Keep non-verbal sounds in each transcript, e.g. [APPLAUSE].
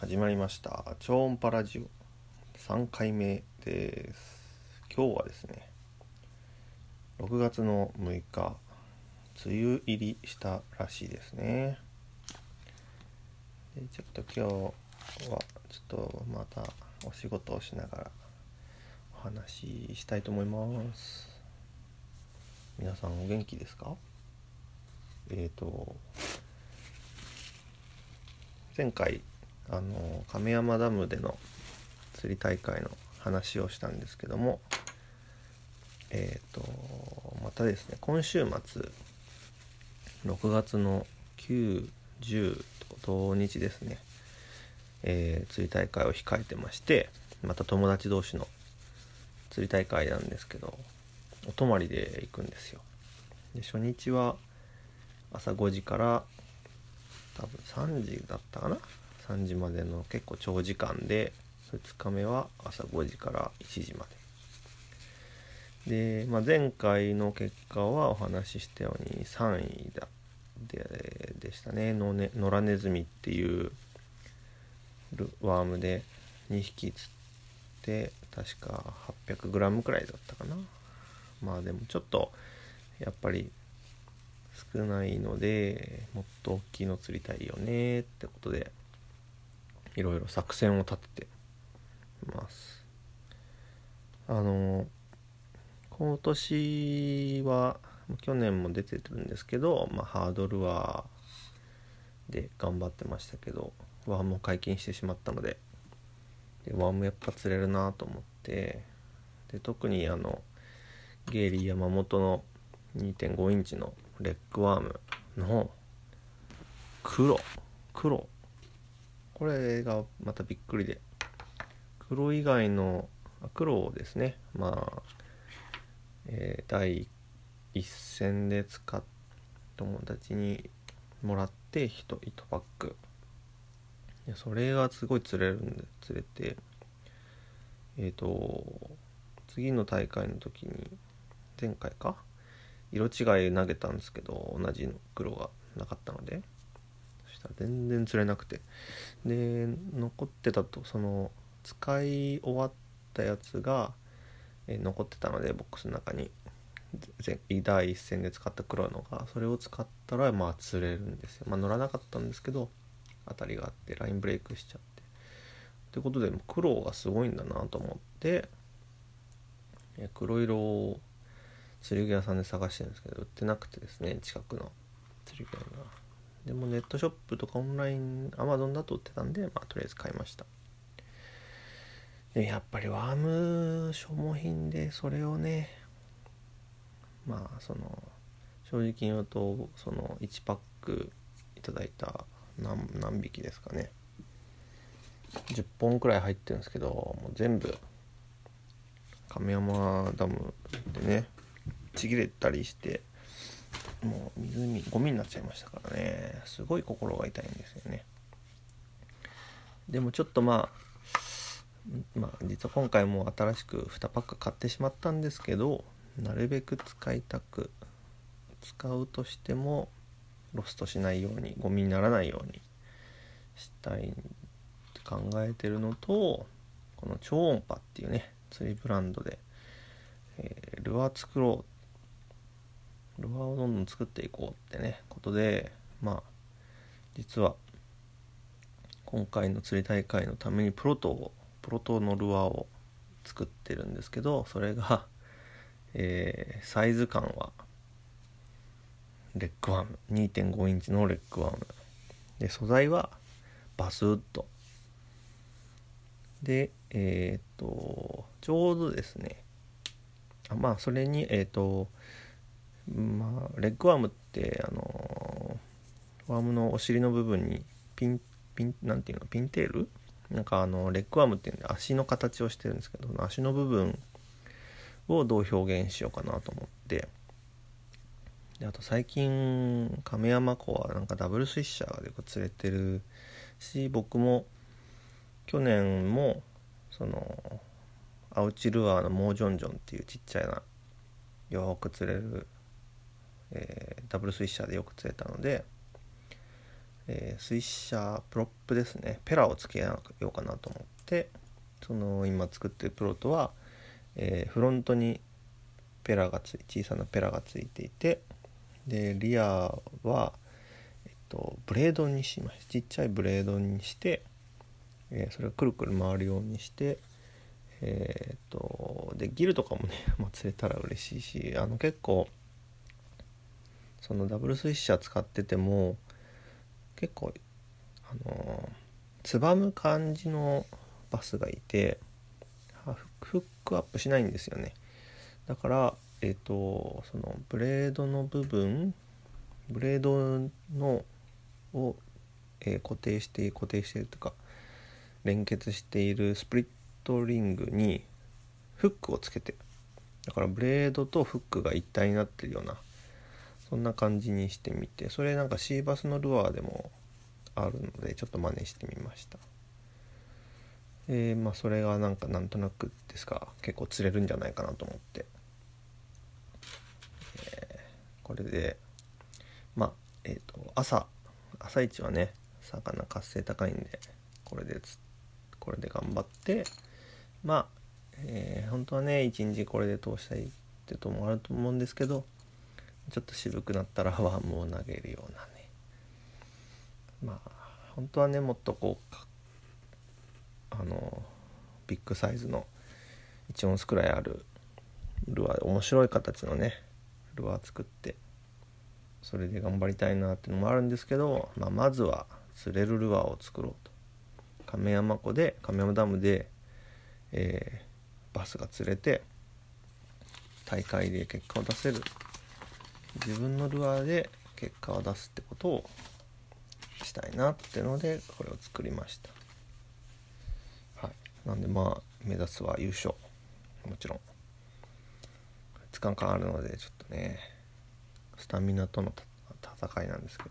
始まりました。超音波ラジオ。3回目です。今日はですね6月の6日梅雨入りしたらしいですね。でちょっと今日はちょっとまたお仕事をしながらお話ししたいと思います。皆さんお元気ですか？えっ、ー、と前回あの亀山ダムでの釣り大会の話をしたんですけどもえっ、ー、とまたですね今週末6月の910と土日ですね、えー、釣り大会を控えてましてまた友達同士の釣り大会なんですけどお泊まりで行くんですよ。で初日は朝5時から多分3時だったかな？3時までの結構長時間で2日目は朝5時から1時まで。で、まあ、前回の結果はお話ししたように3位だででしたね。のね野良ネズミっていうワームで2匹釣って確か 800g くらいだったかな。まあでもちょっとやっぱり少ないのでもっと大きいの釣りたいよねってことでいろいろ作戦を立ててます。あの今年は去年も出てるんですけど、まあ、ハードルはで頑張ってましたけどワームを解禁してしまったのででワームやっぱ釣れるなと思ってで特にあのゲイリー山本の2.5インチのレッグワームの黒黒これがまたびっくりで。黒以外の黒をですね。まあ、えー、第一戦で使っ友達にもらって1パック。いやそれがすごい釣れるんで釣れて。えっ、ー、と次の大会の時に前回か？色違い投げたんですけど同じ黒がなかったので。した。全然釣れなくて。で残ってたとその使い終わったやつが、え残ってたのでボックスの中に。第一戦で使った黒いのがそれを使ったらまあ釣れるんですよ。まあ乗らなかったんですけど当たりがあってラインブレイクしちゃって。ということで黒がすごいんだなと思って黒色を釣り具屋さんで探してるんですけど売ってなくてですね近くの釣り具屋が。でもネットショップとかオンラインアマゾンだと売ってたんで、まあ、とりあえず買いました。でやっぱりワーム消耗品でそれをねまあその正直言うとその1パックいただいた何何匹ですかね。10本くらい入ってるんですけどもう全部亀山ダムでねちぎれたりしてもう湖ゴミになっちゃいましたからね。すごい心が痛いんですよね。でもちょっとまあまあ実は今回も新しく2パック買ってしまったんですけどなるべく使いたく使うとしてもロストしないようにゴミにならないようにしたいって考えてるのとこの超音波っていうね釣りブランドで、えー、ルアー作ろうルアーをどんどん作っていこうってねことでまあ実は今回の釣り大会のためにプロトをプロトのルアーを作ってるんですけどそれが、えー、サイズ感はレッグワーム2.5インチのレッグワーム。で素材はバスウッド。でえっ、とちょうどですねあまあそれにえっ、とまあレッグワームってあのワームのお尻の部分にピンピンなんていうのピンテール？なんかあのレッグワームっていうんで足の形をしてるんですけど足の部分をどう表現しようかなと思って。であと最近亀山湖はなんかダブルスイッシャーがよく釣れてるし僕も去年もそのアウチルアーのモージョンジョンっていうちっちゃいなよく釣れるえー、ダブルスイッシャーでよく釣れたので、えー、水車プロップですね。ペラをつけようかなと思ってその今作ってるプロトは、えー、フロントにペラがつい小さなペラがついていてでリアは、えっと、ブレードにしますちっちゃいブレードにして、えー、それをくるくる回るようにしてえー、っとでギルとかもね、[LAUGHS] まあ、釣れたら嬉しいしあの結構そのダブルスイッシャー使ってても結構あのつばむ感じのバスがいてフックアップしないんですよね。だからえっ、とそのブレードの部分ブレードのを、えー、固定して固定してるとか連結しているスプリットリングにフックをつけてだからブレードとフックが一体になってるようなそんな感じにしてみてそれなんかシーバスのルアーでもあるのでちょっと真似してみました。えー、まあそれがなんかなんとなくですか結構釣れるんじゃないかなと思って、えー、これでまあえっ、ー、と朝朝一はね魚活性高いんでこれでこれで頑張ってまあ、えー、本当はね一日これで通したいってともあると思うんですけどちょっと渋くなったらワームを投げるようなね。まあ本当はねもっとこうあのビッグサイズの1オンスくらいあるルアー面白い形のねルアー作ってそれで頑張りたいなっていうのもあるんですけど、まあ、まずは釣れるルアーを作ろうと。亀山湖で亀山ダムで、えー、バスが釣れて大会で結果を出せる。自分のルアーで結果を出すってことをしたいなってのでこれを作りました。はい。なんでまあ目指すは優勝。もちろん。2日間あるのでちょっとねスタミナとの戦いなんですけど、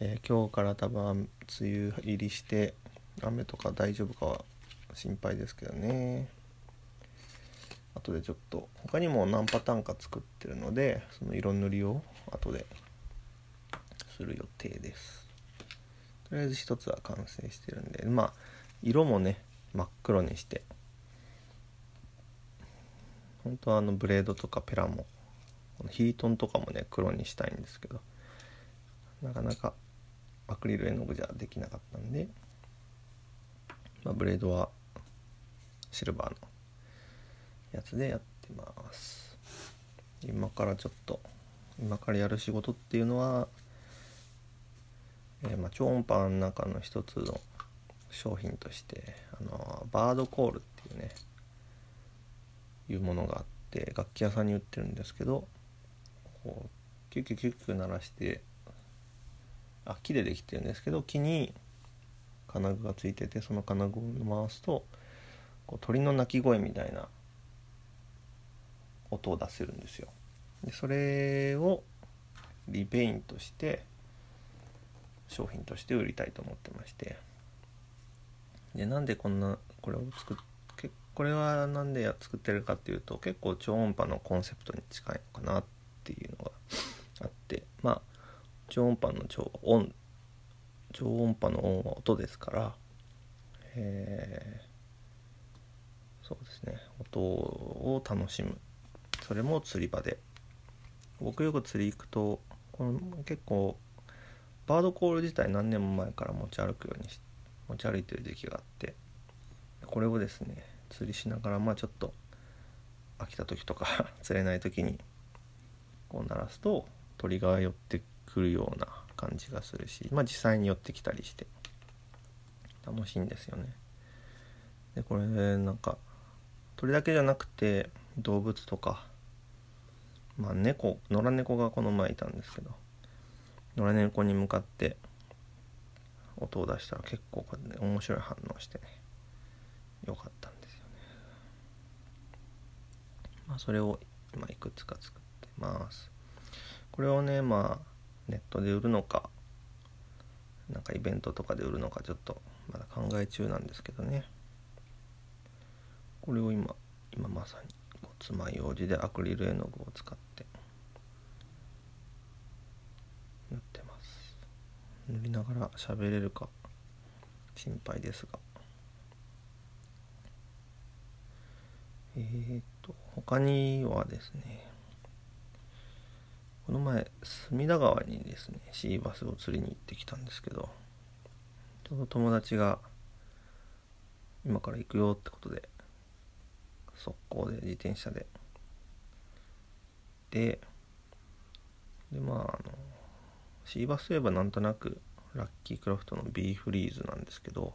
えー、今日から多分梅雨入りして雨とか大丈夫かは心配ですけどね。後でちょっと他にも何パターンか作ってるのでその色塗りを後でする予定です。とりあえず一つは完成してるんでまあ色もね真っ黒にして本当はあのブレードとかペラもヒートンとかもね黒にしたいんですけどなかなかアクリル絵の具じゃできなかったんで、まあ、ブレードはシルバーのやつでやってます。今からちょっと今からやる仕事っていうのは、えー、まあ、超音波の中の一つの商品としてあのバードコールっていうねいうものがあって楽器屋さんに売ってるんですけどこうキュッキュキュッキュ鳴らしてあ木でできてるんですけど木に金具がついててその金具を回すとこう鳥の鳴き声みたいな音を出せるんですよ。でそれをリベインとして商品として売りたいと思ってまして。でなんでこんなこれを作っこれは何で作ってるかっていうと結構超音波のコンセプトに近いのかなっていうのがあって。まあ超音波の超音超音波の音は音ですから。え、そうですね。音を楽しむ。それも釣り場で。僕よく釣り行くとこの結構バードコール自体何年も前から持ち歩くように持ち歩いてる時期があってこれをですね釣りしながらまあちょっと飽きた時とか [LAUGHS] 釣れない時にこう鳴らすと鳥が寄ってくるような感じがするしまあ実際に寄ってきたりして楽しいんですよね。でこれなんか鳥だけじゃなくて動物とかまあ猫野良猫がこの前いたんですけど野良猫に向かって音を出したら結構こね面白い反応してねよかったんですよね。まあそれを今いくつか作ってます。これをねまあネットで売るのかなんかイベントとかで売るのかちょっとまだ考え中なんですけどね。これを今今まさに爪楊枝でアクリル絵の具を使って塗ってます。塗りながら喋れるか心配ですが。え、っと他にはですねこの前隅田川にですねシーバスを釣りに行ってきたんですけどちょうど友達が今から行くよってことで速攻で自転車でででまああのシーバスといえばなんとなくラッキークラフトの B フリーズなんですけど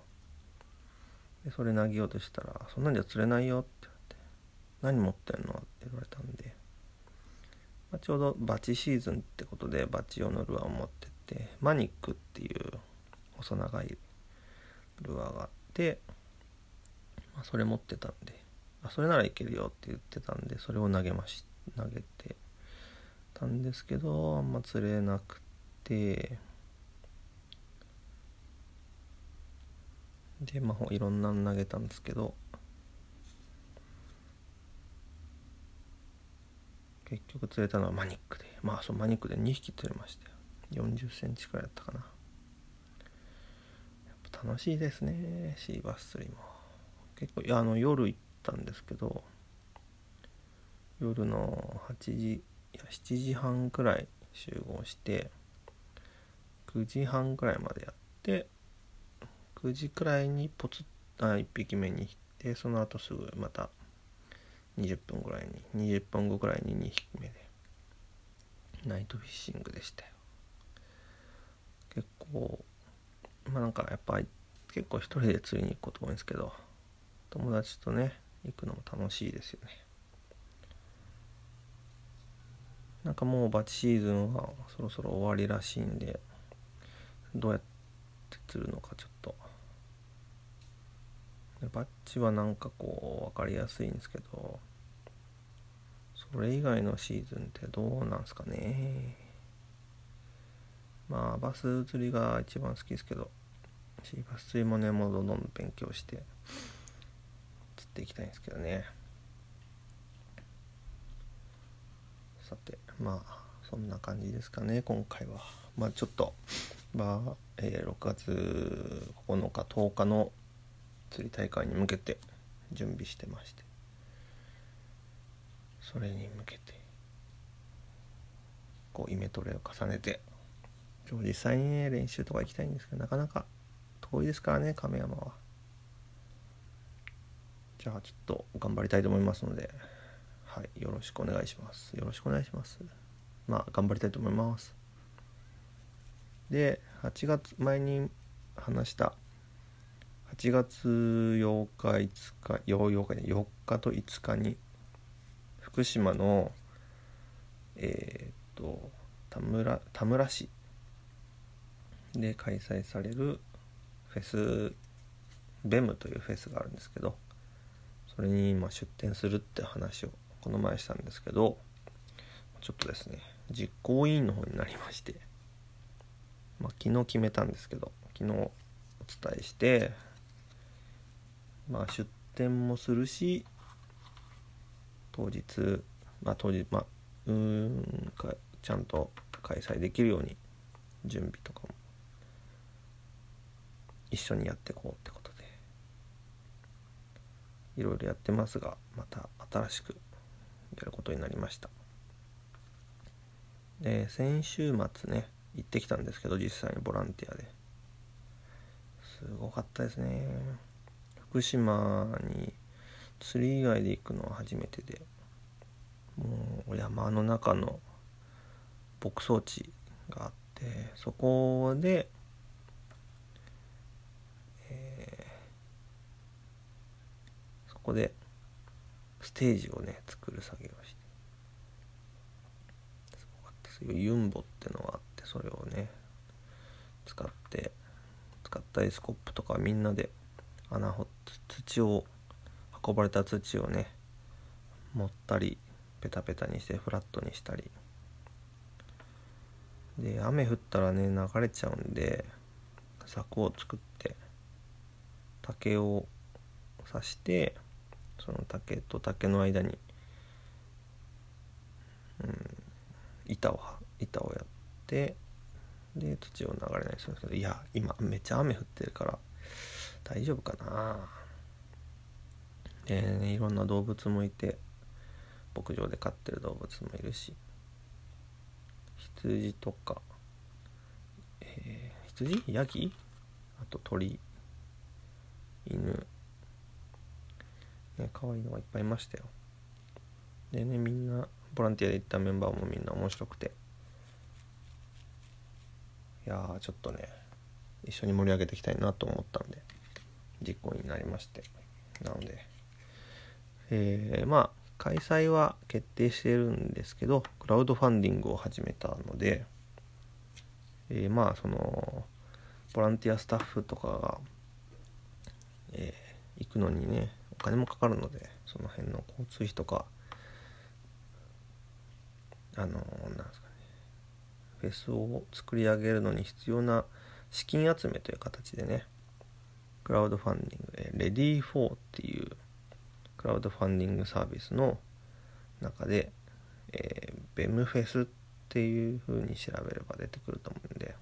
でそれ投げようとしたら「そんなんじゃ釣れないよ」って言って「何持ってんの?」って言われたんで、まあ、ちょうどバチシーズンってことでバチ用のルアーを持ってってマニックっていう細長いルアーがあって、まあ、それ持ってたんであそれならいけるよって言ってたんでそれを投げまし投げて。たんですけどあんま釣れなくて。でまあいろんなの投げたんですけど。結局釣れたのはマニックで。まあそうマニックで2匹釣れましたよ。4 0センチくらいだったかな。楽しいですねシーバス釣りも。結構あの夜行ったんですけど夜の8時いや7時半くらい集合して9時半くらいまでやって9時くらいにポツッあ1匹目に行ってその後すぐまた20分ぐらいに20分後くらいに2匹目でナイトフィッシングでしたよ。結構まあなんかやっぱ結構一人で釣りに行くこと多いんですけど友達とね行くのも楽しいですよね。なんかもうバチシーズンはそろそろ終わりらしいんでどうやって釣るのかちょっと。バッチはなんかこう分かりやすいんですけどそれ以外のシーズンってどうなんすかね。まあバス釣りが一番好きですけどシーバス釣りもねもうどんどん勉強して。っていきたいんですけどね。さてまあそんな感じですかね今回は。まあちょっとまあ、えー、6月9日10日の釣り大会に向けて準備してまして。それに向けてこうイメトレを重ねて今日実際にね練習とか行きたいんですけどなかなか遠いですからね亀山は。じゃあちょっと頑張りたいと思いますのではいよろしくお願いします。よろしくお願いします。まあ頑張りたいと思います。で8月前に話した8月8日5日8日4日と5日に福島のえー、っと田村田村市で開催されるフェスベムというフェスがあるんですけどそれに今出店するって話をこの前したんですけどちょっとですね実行委員の方になりまして、まあ、昨日決めたんですけど昨日お伝えしてまあ出店もするし当日まあ当日まあうんかちゃんと開催できるように準備とかも一緒にやっていこうってこといろいろやってますがまた新しくやることになりました。で先週末ね行ってきたんですけど実際にボランティアで。すごかったですね。福島に釣り以外で行くのは初めてでもう山の中の牧草地があってそこで、え、そこでステージをね作る作業をして。すごかったですよユンボってのがあってそれをね使って使ったエスコップとかみんなで穴掘って土を運ばれた土をね持ったりペタペタにしてフラットにしたり。で雨降ったらね流れちゃうんで柵を作って竹を刺してその竹と竹の間に、うん、板を板をやってで土を流れないするんですけどいや今めっちゃ雨降ってるから大丈夫かな。で、ね、いろんな動物もいて牧場で飼ってる動物もいるし羊とか、えー、羊？ヤギ？あと鳥？犬？ね可愛いのがいっぱいいましたよ。でねみんなボランティアで行ったメンバーもみんな面白くて。いやーちょっとね一緒に盛り上げていきたいなと思ったんで実行になりまして。なのでえー、まあ開催は決定してるんですけどクラウドファンディングを始めたので、えー、まあそのボランティアスタッフとかが、えー、行くのにね金もかかるのでその辺の交通費とかあのなんですかねフェスを作り上げるのに必要な資金集めという形でねクラウドファンディングでレディー4っていうクラウドファンディングサービスの中で、えー、ベムフェスっていう風に調べれば出てくると思うんで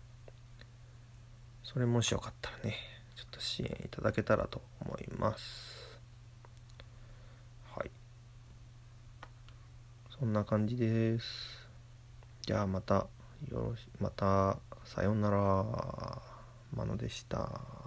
それもしよかったらねちょっと支援いただけたらと思いますはいそんな感じです。じゃあまたよろしまたさようなら。マノでした。